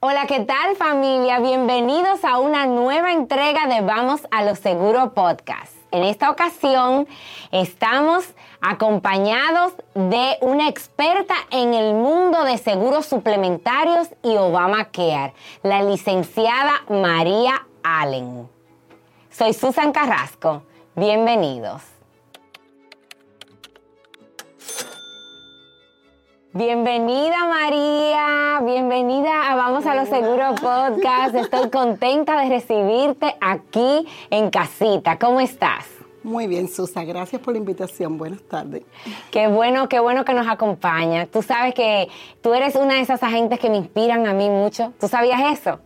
Hola, ¿qué tal familia? Bienvenidos a una nueva entrega de Vamos a los Seguros Podcast. En esta ocasión estamos acompañados de una experta en el mundo de seguros suplementarios y Obamacare, la licenciada María Allen. Soy Susan Carrasco. Bienvenidos. Bienvenida María, bienvenida a Vamos a los Seguros Podcast. Estoy contenta de recibirte aquí en casita. ¿Cómo estás? Muy bien, Susa, gracias por la invitación. Buenas tardes. Qué bueno, qué bueno que nos acompaña. Tú sabes que tú eres una de esas agentes que me inspiran a mí mucho. ¿Tú sabías eso?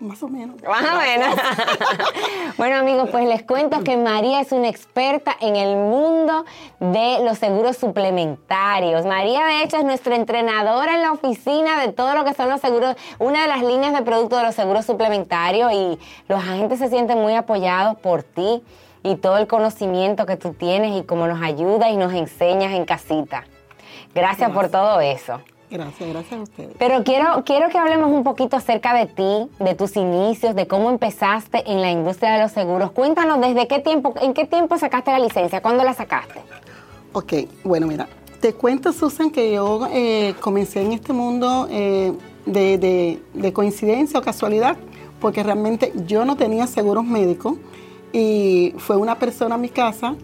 Más o menos. Más o menos. bueno, amigos, pues les cuento que María es una experta en el mundo de los seguros suplementarios. María, de hecho, es nuestra entrenadora en la oficina de todo lo que son los seguros, una de las líneas de producto de los seguros suplementarios y los agentes se sienten muy apoyados por ti y todo el conocimiento que tú tienes y cómo nos ayudas y nos enseñas en casita. Gracias. por todo eso. Gracias, gracias a ustedes. Pero quiero, quiero que hablemos un poquito acerca de ti, de tus inicios, de cómo empezaste en la industria de los seguros. Cuéntanos desde qué tiempo, en qué tiempo sacaste la licencia, cuándo la sacaste. Ok, bueno, mira, te cuento, Susan, que yo eh, comencé en este mundo eh, de, coincidencia o casualidad, porque realmente yo no tenía seguros médicos y fue una persona a mi casa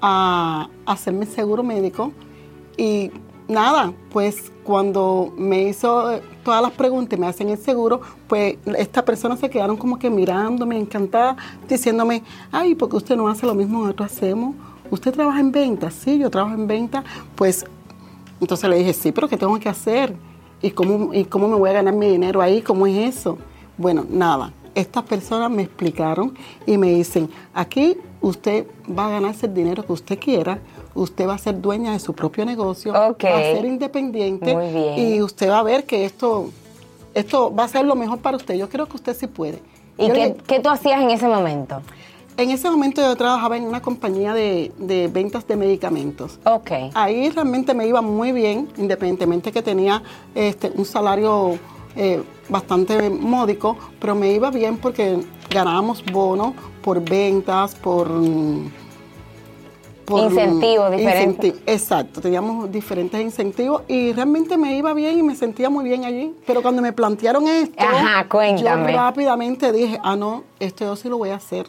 a hacerme seguro médico y nada, pues cuando me hizo todas las preguntas y me hacen el seguro, pues estas personas se quedaron como que mirándome, encantada, diciéndome, ay, porque usted no hace lo mismo que nosotros hacemos? ¿Usted trabaja en venta? Sí, yo trabajo en venta. Pues entonces le dije, sí, pero ¿qué tengo que hacer? ¿Y cómo, ¿Y cómo me voy a ganar mi dinero ahí? ¿Cómo es eso? Bueno, nada, estas personas me explicaron y me dicen, aquí usted va a ganarse el dinero que usted quiera, usted va a ser dueña de su propio negocio, va a ser independiente y usted va a ver que esto, esto va a ser lo mejor para usted. Yo creo que usted sí puede. ¿Y qué, tú hacías en ese momento? En ese momento yo trabajaba en una compañía de, ventas de medicamentos. Ok. Ahí realmente me iba muy bien, independientemente que tenía este, un salario eh, bastante módico, pero me iba bien porque ganábamos bonos por ventas, por incentivos diferentes. exacto, teníamos diferentes incentivos y realmente me iba bien y me sentía muy bien allí. Pero cuando me plantearon esto, yo rápidamente dije, ah, no, esto yo sí lo voy a hacer.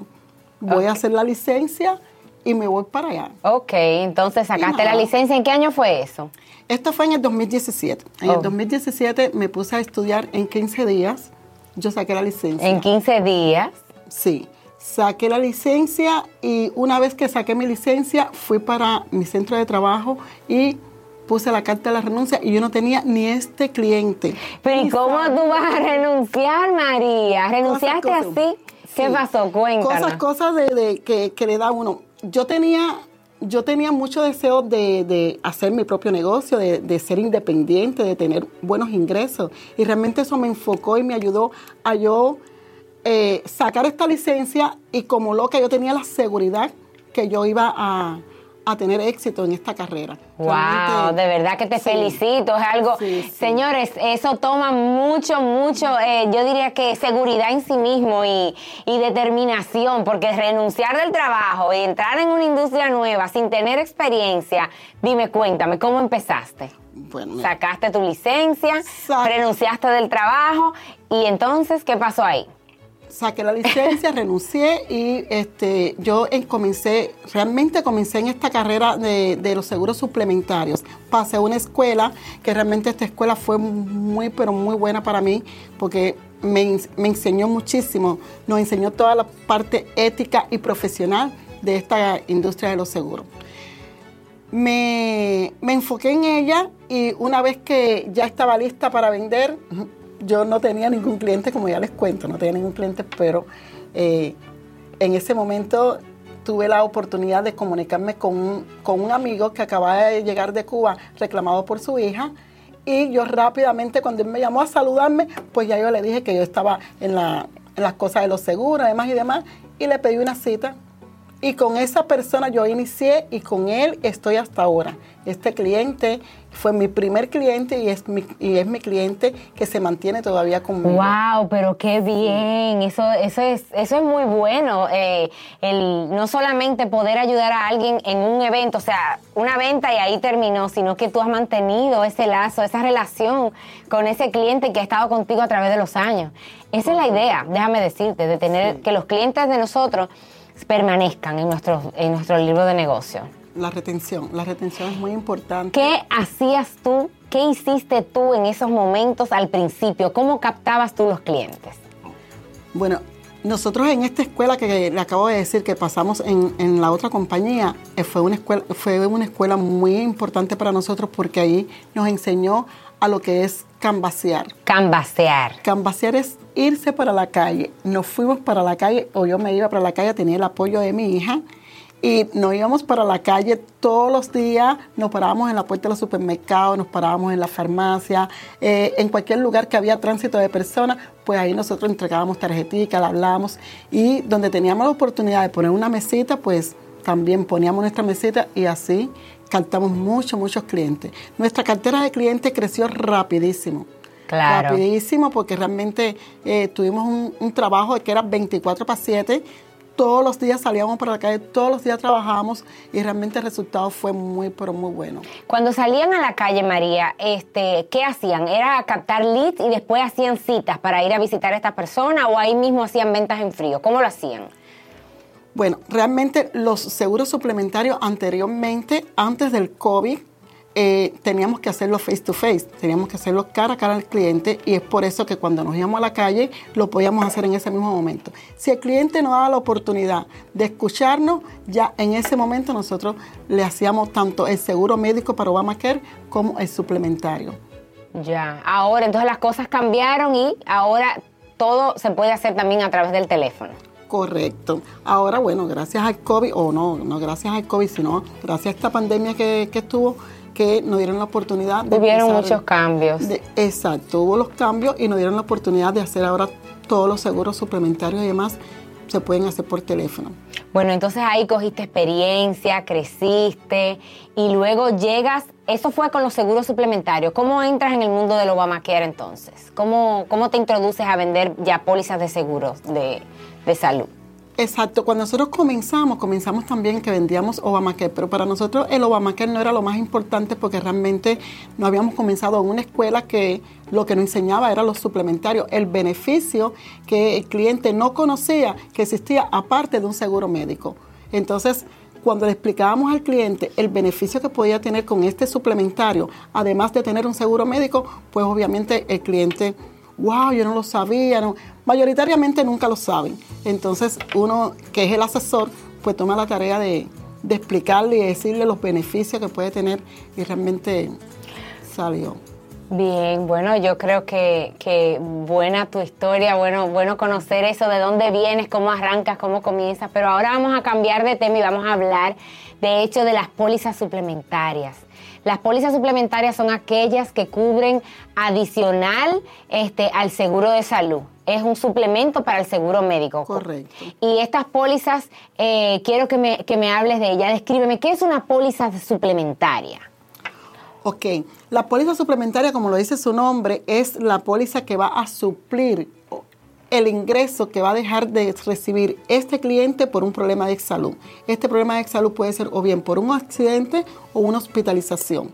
Voy a hacer la licencia y me voy para allá. Ok, entonces sacaste la licencia. ¿En qué año fue eso? Esto fue en el 2017. En el 2017 me puse a estudiar en 15 días. Yo saqué la licencia. ¿En 15 días? Sí saqué la licencia y una vez que saqué mi licencia fui para mi centro de trabajo y puse la carta de la renuncia y yo no tenía ni este cliente. Pero ¿y cómo tú vas a renunciar, María? ¿Renunciaste así? ¿Qué pasó? Cuéntanos. Cosas, cosas de, que, le da uno. Yo tenía, yo tenía mucho deseo de, hacer mi propio negocio, de, de, ser independiente, de tener buenos ingresos. Y realmente eso me enfocó y me ayudó a yo eh, sacar esta licencia y como loca yo tenía la seguridad que yo iba a, tener éxito en esta carrera. Wow, de verdad que te felicito, es algo, señores, eso toma mucho, mucho, eh, yo diría que seguridad en sí mismo y, determinación, porque renunciar del trabajo y entrar en una industria nueva sin tener experiencia, dime, cuéntame, ¿cómo empezaste? Bueno, Sacaste tu licencia, renunciaste del trabajo y entonces, ¿qué pasó ahí? Saqué la licencia, renuncié y este, yo comencé, realmente comencé en esta carrera de, los seguros suplementarios. Pasé a una escuela, que realmente esta escuela fue muy, pero muy buena para mí, porque me, enseñó muchísimo, nos enseñó toda la parte ética y profesional de esta industria de los seguros. Me, me enfoqué en ella y una vez que ya estaba lista para vender, yo no tenía ningún cliente, como ya les cuento, no tenía ningún cliente, pero eh, en ese momento tuve la oportunidad de comunicarme con un, con un amigo que acababa de llegar de Cuba reclamado por su hija. Y yo rápidamente, cuando él me llamó a saludarme, pues ya yo le dije que yo estaba en, la, en las cosas de los seguros, además y demás, y le pedí una cita. Y con esa persona yo inicié y con él estoy hasta ahora. Este cliente fue mi primer cliente y es mi, y es mi cliente que se mantiene todavía conmigo. Wow, pero qué bien, eso, eso es, eso es muy bueno. Eh, el no solamente poder ayudar a alguien en un evento, o sea, una venta y ahí terminó, sino que tú has mantenido ese lazo, esa relación con ese cliente que ha estado contigo a través de los años. Esa es la idea, déjame decirte, de tener que los clientes de nosotros permanezcan en nuestro, en nuestro libro de negocio la retención. La retención es muy importante. ¿Qué hacías tú? ¿Qué hiciste tú en esos momentos al principio? ¿Cómo captabas tú los clientes? Bueno, nosotros en esta escuela que le acabo de decir que pasamos en, la otra compañía, eh, fue una, escuela, fue una escuela muy importante para nosotros porque ahí nos enseñó a lo que es cambasear. Cambasear. Cambasear es irse para la calle. Nos fuimos para la calle, o yo me iba para la calle, tenía el apoyo de mi hija y nos íbamos para la calle todos los días, nos parábamos en la puerta de los supermercados, nos parábamos en la farmacia, eh, en cualquier lugar que había tránsito de personas, pues ahí nosotros entregábamos tarjetica, la hablábamos y donde teníamos la oportunidad de poner una mesita, pues también poníamos nuestra mesita y así captamos muchos, muchos clientes. Nuestra cartera de clientes creció rapidísimo. Claro. Rapidísimo porque realmente eh, tuvimos un, un trabajo que era 24 para 7 todos los días salíamos para la calle, todos los días trabajábamos y realmente el resultado fue muy, pero muy bueno. Cuando salían a la calle, María, este, ¿qué hacían? ¿Era captar leads y después hacían citas para ir a visitar a esta persona o ahí mismo hacían ventas en frío? ¿Cómo lo hacían? Bueno, realmente los seguros suplementarios anteriormente, antes del COVID, eh, teníamos que hacerlo face to face, teníamos que hacerlo cara a cara al cliente y es por eso que cuando nos íbamos a la calle lo podíamos hacer en ese mismo momento. Si el cliente nos daba la oportunidad de escucharnos, ya en ese momento nosotros le hacíamos tanto el seguro médico para Obamacare como el suplementario. Ya, ahora entonces las cosas cambiaron y ahora todo se puede hacer también a través del teléfono. Correcto. Ahora, bueno, gracias al COVID, o no, no gracias al COVID, sino gracias a esta pandemia que, que estuvo, que nos dieron la oportunidad de... Hubieron muchos cambios. exacto, hubo los cambios y nos dieron la oportunidad de hacer ahora todos los seguros suplementarios y demás se pueden hacer por teléfono. Bueno, entonces ahí cogiste experiencia, creciste y luego llegas, eso fue con los seguros suplementarios. ¿Cómo entras en el mundo del Obamacare entonces? ¿Cómo, cómo te introduces a vender ya pólizas de seguros de, de salud? Exacto, cuando nosotros comenzamos, comenzamos también que vendíamos Obamacare, pero para nosotros el Obamacare no era lo más importante porque realmente no habíamos comenzado en una escuela que lo que nos enseñaba era lo suplementario, el beneficio que el cliente no conocía que existía aparte de un seguro médico. Entonces, cuando le explicábamos al cliente el beneficio que podía tener con este suplementario, además de tener un seguro médico, pues obviamente el cliente wow, yo no lo sabía. No. Mayoritariamente nunca lo saben. Entonces uno, que es el asesor, pues toma la tarea de, explicarle y decirle los beneficios que puede tener y realmente salió. Bien, bueno, yo creo que, que, buena tu historia, bueno, bueno conocer eso, de dónde vienes, cómo arrancas, cómo comienzas, pero ahora vamos a cambiar de tema y vamos a hablar, de hecho, de las pólizas suplementarias. Las pólizas suplementarias son aquellas que cubren adicional este, al seguro de salud. Es un suplemento para el seguro médico. Correcto. Y estas pólizas, eh, quiero que me, que me hables de ella. Descríbeme, ¿qué es una póliza suplementaria? Ok, la póliza suplementaria, como lo dice su nombre, es la póliza que va a suplir el ingreso que va a dejar de recibir este cliente por un problema de salud. Este problema de salud puede ser o bien por un accidente o una hospitalización.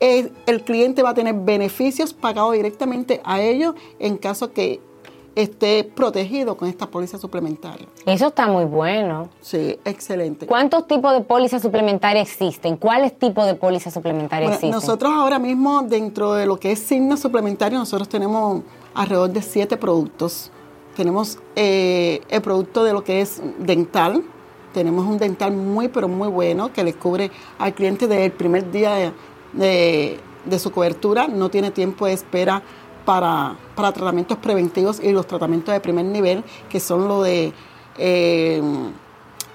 El, cliente va a tener beneficios pagados directamente a ellos en caso que esté protegido con esta póliza suplementaria. Eso está muy bueno. Sí, excelente. ¿Cuántos tipos de póliza suplementaria existen? ¿Cuáles tipos de póliza suplementaria existen? Nosotros ahora mismo, dentro de lo que es signo suplementario, nosotros tenemos alrededor de siete productos tenemos eh, el producto de lo que es dental. Tenemos un dental muy, pero muy bueno que le cubre al cliente desde el primer día de, su cobertura. No tiene tiempo de espera para, tratamientos preventivos y los tratamientos de primer nivel, que son lo de eh,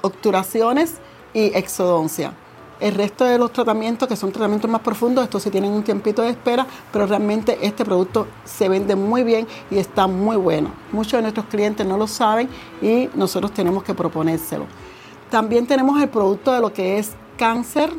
obturaciones y exodoncia. El resto de los tratamientos, que son tratamientos más profundos, estos sí tienen un tiempito de espera, pero realmente este producto se vende muy bien y está muy bueno. Muchos de nuestros clientes no lo saben y nosotros tenemos que proponérselo. También tenemos el producto de lo que es cáncer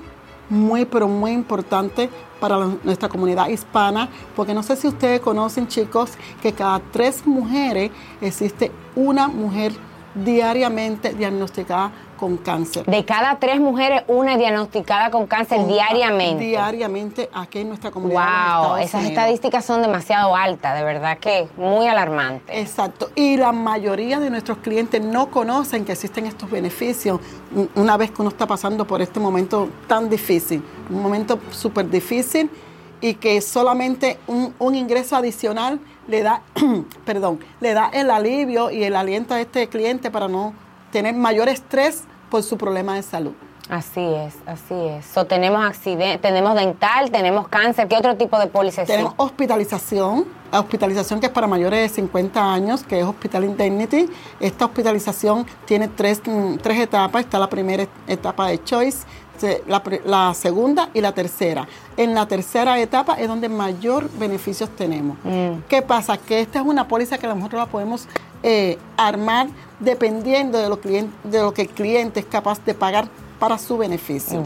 muy, pero muy importante para nuestra comunidad hispana, porque no sé si ustedes conocen, chicos, que cada tres mujeres existe una mujer diariamente diagnosticada con cáncer. De cada tres mujeres, una diagnosticada con cáncer diariamente. Diariamente aquí en nuestra comunidad. Wow, esas estadísticas son demasiado altas, de verdad que muy alarmantes. Exacto. Y la mayoría de nuestros clientes no conocen que existen estos beneficios una vez que uno está pasando por este momento tan difícil, un momento súper difícil y que solamente un, un ingreso adicional le da, perdón, le da el alivio y el aliento a este cliente para no tener mayor estrés por su problema de salud. Así es, así es. So, tenemos accidente, tenemos dental, tenemos cáncer. ¿Qué otro tipo de póliza Tenemos hospitalización, hospitalización que es para mayores de 50 años, que es Hospital Indemnity. Esta hospitalización tiene tres, mm, tres etapas. Está la primera etapa de Choice, la, segunda y la tercera. En la tercera etapa es donde mayor beneficios tenemos. Mm. ¿Qué pasa? Que esta es una póliza que nosotros la podemos eh, armar dependiendo de lo, de lo que el cliente es capaz de pagar para su beneficio.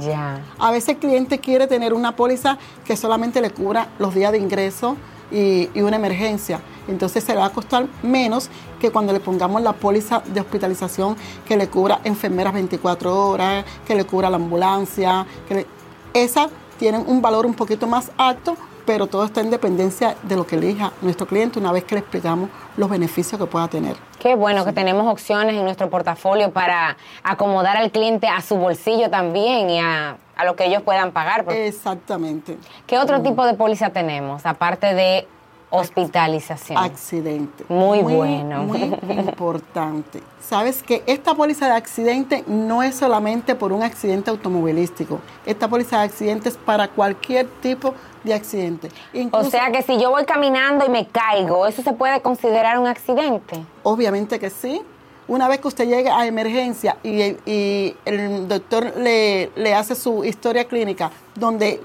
A veces el cliente quiere tener una póliza que solamente le cubra los días de ingreso y, una emergencia. Entonces se le va a costar menos que cuando le pongamos la póliza de hospitalización que le cubra enfermeras 24 horas, que le cubra la ambulancia. Que esa tienen un valor un poquito más alto pero todo está en dependencia de lo que elija nuestro cliente una vez que le explicamos los beneficios que pueda tener. Qué bueno que tenemos opciones en nuestro portafolio para acomodar al cliente a su bolsillo también y a, lo que ellos puedan pagar. Exactamente. ¿Qué otro tipo de póliza tenemos, aparte de hospitalización? Accidente. Muy, bueno. Muy importante. Sabes que esta póliza de accidente no es solamente por un accidente automovilístico. Esta póliza de accidente es para cualquier tipo de accidente. o sea que si yo voy caminando y me caigo, ¿eso se puede considerar un accidente? Obviamente que sí. Una vez que usted llegue a emergencia y, el doctor le, le hace su historia clínica, donde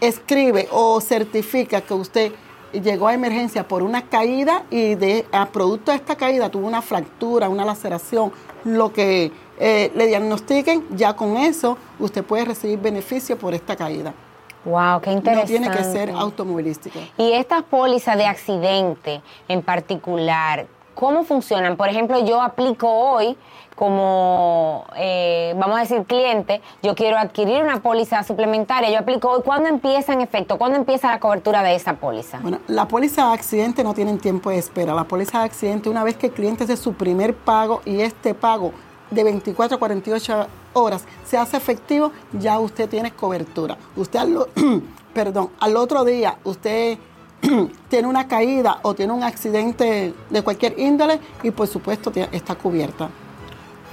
escribe o certifica que usted llegó a emergencia por una caída y de a producto de esta caída tuvo una fractura, una laceración, lo que eh, le diagnostiquen, ya con eso usted puede recibir beneficio por esta caída. Wow, qué interesante. No tiene que ser automovilístico. Y estas pólizas de accidente en particular, ¿cómo funcionan? Por ejemplo, yo aplico hoy como, eh, vamos a decir, cliente, yo quiero adquirir una póliza suplementaria, yo aplico hoy, ¿cuándo empieza en efecto? ¿Cuándo empieza la cobertura de esa póliza? Bueno, la póliza de accidente no tiene tiempo de espera. La póliza de accidente, una vez que el cliente hace su primer pago y este pago de 24 a 48 horas se hace efectivo, ya usted tiene cobertura. Usted, al, perdón, al otro día, usted tiene una caída o tiene un accidente de cualquier índole y por supuesto está cubierta.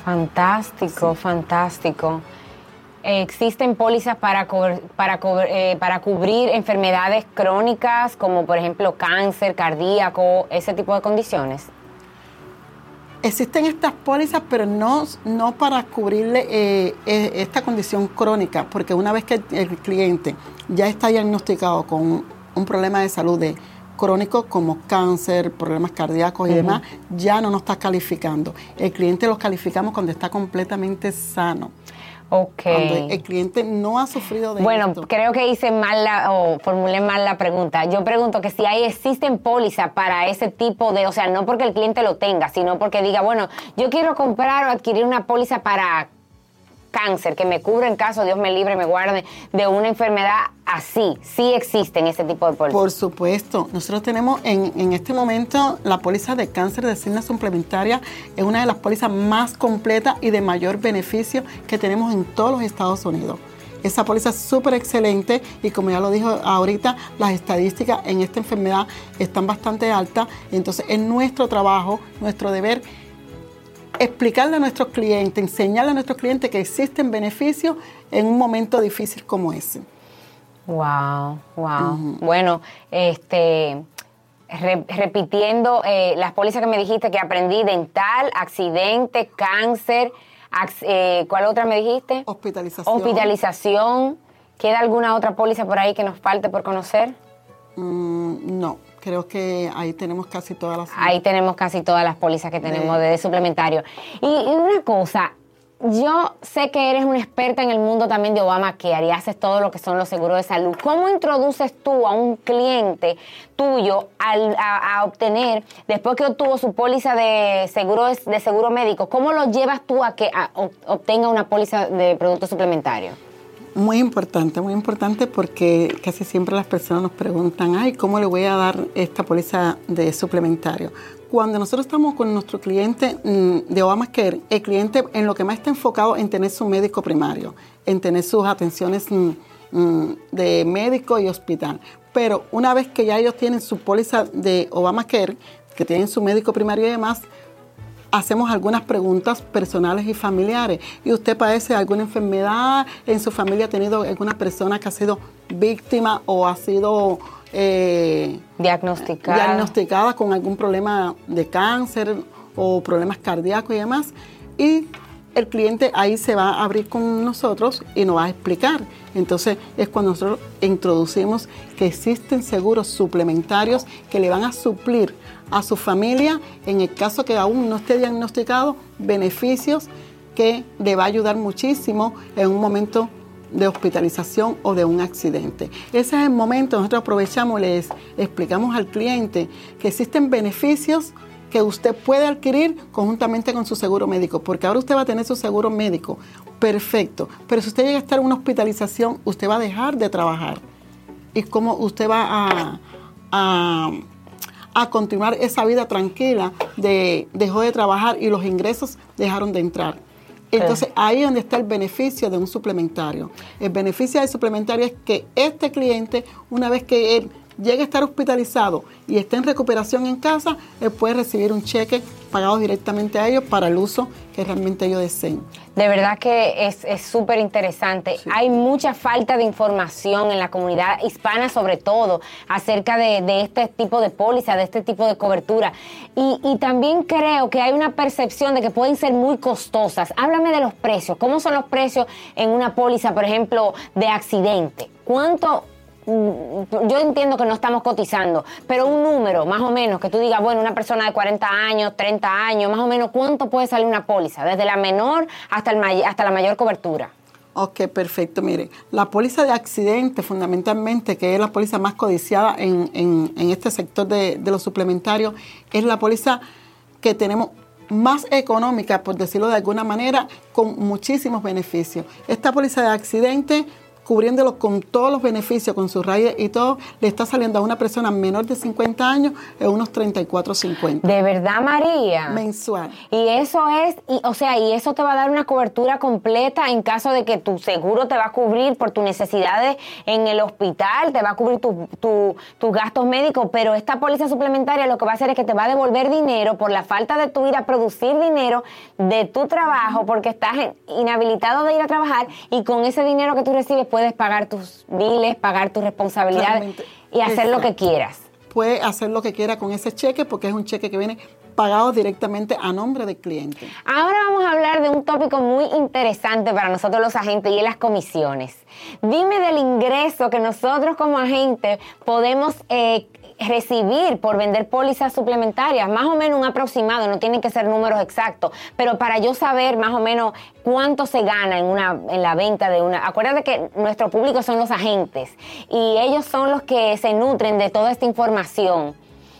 Fantástico, fantástico. ¿Existen pólizas para, para, eh, para cubrir enfermedades crónicas como por ejemplo cáncer, cardíaco, ese tipo de condiciones? Existen estas pólizas, pero no, no para cubrirle eh, e, esta condición crónica, porque una vez que el, cliente ya está diagnosticado con un problema de salud de crónico como cáncer, problemas cardíacos y demás, ya no nos está calificando. El cliente lo calificamos cuando está completamente sano. Ok. Cuando el cliente no ha sufrido de Bueno, creo que hice mal la, o formulé mal la pregunta. Yo pregunto que si hay, existen pólizas para ese tipo de, o sea, no porque el cliente lo tenga, sino porque diga, bueno, yo quiero comprar o adquirir una póliza para cáncer, que me cubra en caso, Dios me libre, me guarde, de una enfermedad así. Sí existen ese tipo de pólizas. Por supuesto. Nosotros tenemos en, en este momento la póliza de cáncer de signa suplementaria. Es una de las pólizas más completas y de mayor beneficio que tenemos en todos los Estados Unidos. Esa póliza es súper excelente y como ya lo dijo ahorita, las estadísticas en esta enfermedad están bastante altas. Entonces es nuestro trabajo, nuestro deber explicarle a nuestros clientes, enseñarle a nuestros clientes que existen beneficios en un momento difícil como ese. Wow, wow. Bueno, este repitiendo eh, las pólizas que me dijiste que aprendí, dental, accidente, cáncer, eh, ¿cuál otra me dijiste? Hospitalización. Hospitalización. ¿Queda alguna otra póliza por ahí que nos falte por conocer? Mm, no creo que ahí tenemos casi todas las... Ahí tenemos casi todas las pólizas que tenemos de, suplementario. Y, una cosa, yo sé que eres una experta en el mundo también de Obamacare y haces todo lo que son los seguros de salud. ¿Cómo introduces tú a un cliente tuyo a, obtener, después que obtuvo su póliza de seguro, de seguro médico, cómo lo llevas tú a que obtenga una póliza de productos suplementarios? Muy importante, muy importante porque casi siempre las personas nos preguntan, ay, ¿cómo le voy a dar esta póliza de suplementario? Cuando nosotros estamos con nuestro cliente mm, de Obamacare, el cliente en lo que más está enfocado en tener su médico primario, en tener sus atenciones mm, mm, de médico y hospital. Pero una vez que ya ellos tienen su póliza de Obamacare, que tienen su médico primario y demás, hacemos algunas preguntas personales y familiares. ¿Y usted padece alguna enfermedad? ¿En su familia ha tenido alguna persona que ha sido víctima o ha sido eh, diagnosticada. diagnosticada con algún problema de cáncer o problemas cardíacos y demás? Y el cliente ahí se va a abrir con nosotros y nos va a explicar. Entonces es cuando nosotros introducimos que existen seguros suplementarios que le van a suplir a su familia, en el caso que aún no esté diagnosticado, beneficios que le va a ayudar muchísimo en un momento de hospitalización o de un accidente. Ese es el momento, nosotros aprovechamos, les explicamos al cliente que existen beneficios que usted puede adquirir conjuntamente con su seguro médico, porque ahora usted va a tener su seguro médico perfecto, pero si usted llega a estar en una hospitalización, usted va a dejar de trabajar. Y como usted va a a continuar esa vida tranquila de dejó de trabajar y los ingresos dejaron de entrar. Entonces ahí es donde está el beneficio de un suplementario. El beneficio del suplementario es que este cliente, una vez que él llegue a estar hospitalizado y esté en recuperación en casa, él puede recibir un cheque pagado directamente a ellos para el uso que realmente ellos deseen. De verdad que es súper interesante. Hay mucha falta de información en la comunidad hispana, sobre todo, acerca de, este tipo de póliza, de este tipo de cobertura. Y, y, también creo que hay una percepción de que pueden ser muy costosas. Háblame de los precios. ¿Cómo son los precios en una póliza, por ejemplo, de accidente? ¿Cuánto yo entiendo que no estamos cotizando, pero un número más o menos que tú digas, bueno, una persona de 40 años, 30 años, más o menos, ¿cuánto puede salir una póliza? Desde la menor hasta, el hasta la mayor cobertura. Ok, perfecto. Mire, la póliza de accidente, fundamentalmente, que es la póliza más codiciada en, este sector de, de los suplementarios, es la póliza que tenemos más económica, por decirlo de alguna manera, con muchísimos beneficios. Esta póliza de accidente cubriéndolo con todos los beneficios, con su raya y todo, le está saliendo a una persona menor de 50 años en unos 34.50. ¿De verdad, María? Mensual. Y eso es, y, o sea, y eso te va a dar una cobertura completa en caso de que tu seguro te va a cubrir por tus necesidades en el hospital, te va a cubrir tus gastos médicos, pero esta póliza suplementaria lo que va a hacer es que te va a devolver dinero por la falta de tu ir a producir dinero de tu trabajo, porque estás inhabilitado de ir a trabajar y con ese dinero que tú recibes, puedes pagar tus biles, pagar tus responsabilidades y hacer lo que quieras. Puede hacer lo que quiera con ese cheque porque es un cheque que viene pagado directamente a nombre del cliente. Ahora vamos a hablar de un tópico muy interesante para nosotros los agentes y es las comisiones. Dime del ingreso que nosotros como agentes podemos eh, recibir por vender pólizas suplementarias, más o menos un aproximado, no tienen que ser números exactos, pero para yo saber más o menos cuánto se gana en, una, en la venta de una... Acuérdate que nuestro público son los agentes y ellos son los que se nutren de toda esta información.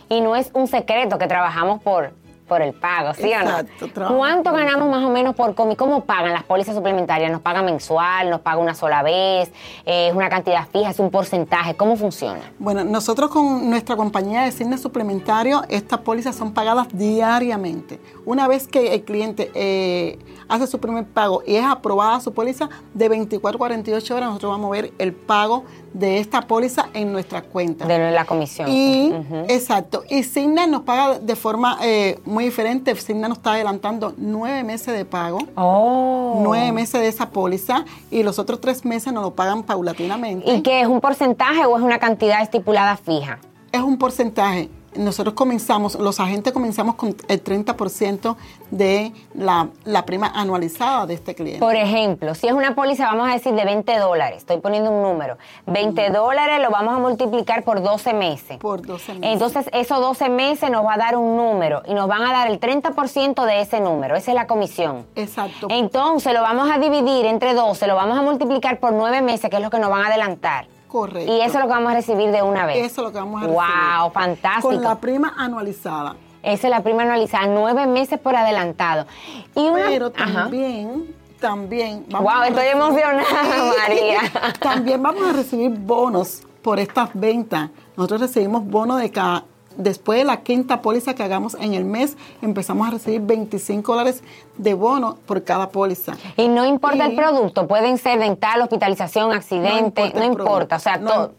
Y no es un secreto que trabajamos por por el pago, ¿sí o no? ¿Cuánto ganamos más o menos por comi? ¿Cómo pagan las pólizas suplementarias? ¿Nos pagan mensual? ¿Nos paga una sola vez? ¿Es una cantidad fija? ¿Es un porcentaje? ¿Cómo funciona? Bueno, nosotros con nuestra compañía de cine suplementario, estas pólizas son pagadas diariamente. Una vez que el cliente eh, hace su primer pago y es aprobada su póliza, de 24 a 48 horas nosotros vamos a ver el pago de esta póliza en nuestra cuenta. De la comisión. Y, exacto. Y Signa nos paga de forma eh, muy diferente. Signa nos está adelantando nueve meses de pago. Oh. Nueve meses de esa póliza y los otros tres meses nos lo pagan paulatinamente. ¿Y qué es un porcentaje o es una cantidad estipulada fija? Es un porcentaje nosotros comenzamos, los agentes comenzamos con el 30% de la, la, prima anualizada de este cliente. Por ejemplo, si es una póliza, vamos a decir, de 20 dólares, estoy poniendo un número, 20 dólares lo vamos a multiplicar por 12 meses. Por 12 meses. Entonces, esos 12 meses nos va a dar un número y nos van a dar el 30% de ese número, esa es la comisión. Exacto. Entonces, lo vamos a dividir entre 12, lo vamos a multiplicar por 9 meses, que es lo que nos van a adelantar. Correcto. Y eso es lo que vamos a recibir de una vez. Eso es lo que vamos a recibir. ¡Wow! Fantástico. Con la prima anualizada. Esa es la prima anualizada, nueve meses por adelantado. Y Pero también, también. Vamos wow, estoy emocionada, María. también vamos a recibir bonos por estas ventas. Nosotros recibimos bonos de cada después de la quinta póliza que hagamos en el mes, empezamos a recibir 25 dólares de bono por cada póliza. Y no importa el producto, pueden ser dental, hospitalización, accidente, no importa, o sea, todo,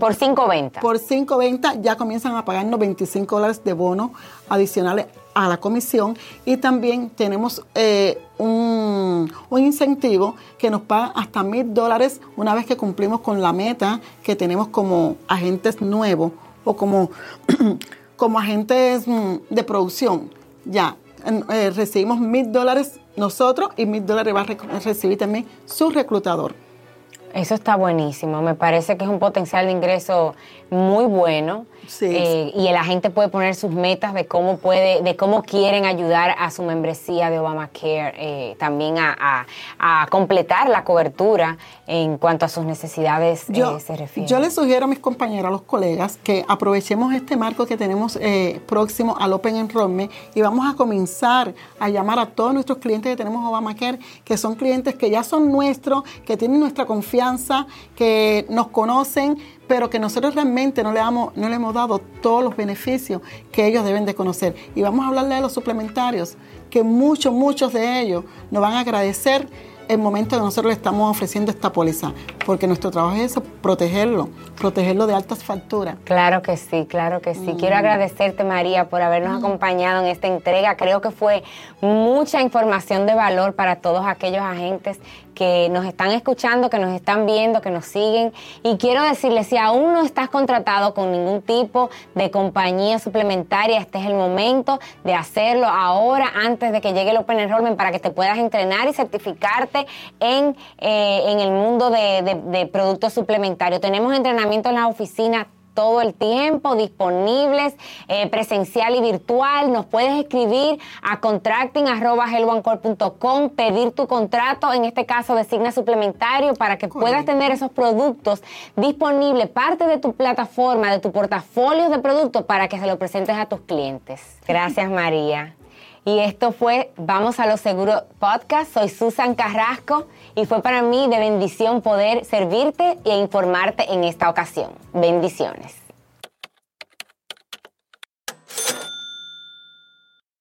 por cinco ventas. Por cinco ventas ya comienzan a pagarnos 25 dólares de bono adicionales a la comisión y también tenemos eh, un, un, incentivo que nos paga hasta mil dólares una vez que cumplimos con la meta que tenemos como agentes nuevos o como, como agentes mm, de producción. Ya, eh, recibimos mil dólares nosotros y mil dólares va a recibir también su reclutador. Eso está buenísimo. Me parece que es un potencial de ingreso muy bueno. Eh, y la gente puede poner sus metas de cómo puede, de cómo quieren ayudar a su membresía de Obamacare, eh, también a, completar la cobertura en cuanto a sus necesidades yo, eh, se refiere. Yo les sugiero a mis compañeros, a los colegas, que aprovechemos este marco que tenemos próximo al Open Enrollment y vamos a comenzar a llamar a todos nuestros clientes que tenemos Obamacare, que son clientes que ya son nuestros, que tienen nuestra confianza, que nos conocen pero que nosotros realmente no le, damos, no le hemos dado todos los beneficios que ellos deben de conocer. Y vamos a hablarle de los suplementarios, que muchos, muchos de ellos nos van a agradecer el momento que nosotros le estamos ofreciendo esta póliza, porque nuestro trabajo es eso, protegerlo, protegerlo de altas facturas. Claro que sí, claro que sí. Quiero mm. agradecerte, María, por habernos mm. acompañado en esta entrega. Creo que fue mucha información de valor para todos aquellos agentes que nos están escuchando, que nos están viendo, que nos siguen. Y quiero decirles, si aún no estás contratado con ningún tipo de compañía suplementaria, este es el momento de hacerlo ahora, antes de que llegue el Open Enrollment, para que te puedas entrenar y certificarte en, eh, en el mundo de, de, de productos suplementarios. Tenemos entrenamiento en la oficina todo el tiempo, disponibles eh, presencial y virtual. Nos puedes escribir a contracting.com, pedir tu contrato, en este caso de Signa Suplementario, para que puedas tener esos productos disponibles, parte de tu plataforma, de tu portafolio de productos, para que se lo presentes a tus clientes. Gracias, María. Y esto fue Vamos a los Seguros Podcast. Soy Susan Carrasco y fue para mí de bendición poder servirte e informarte en esta ocasión. Bendiciones.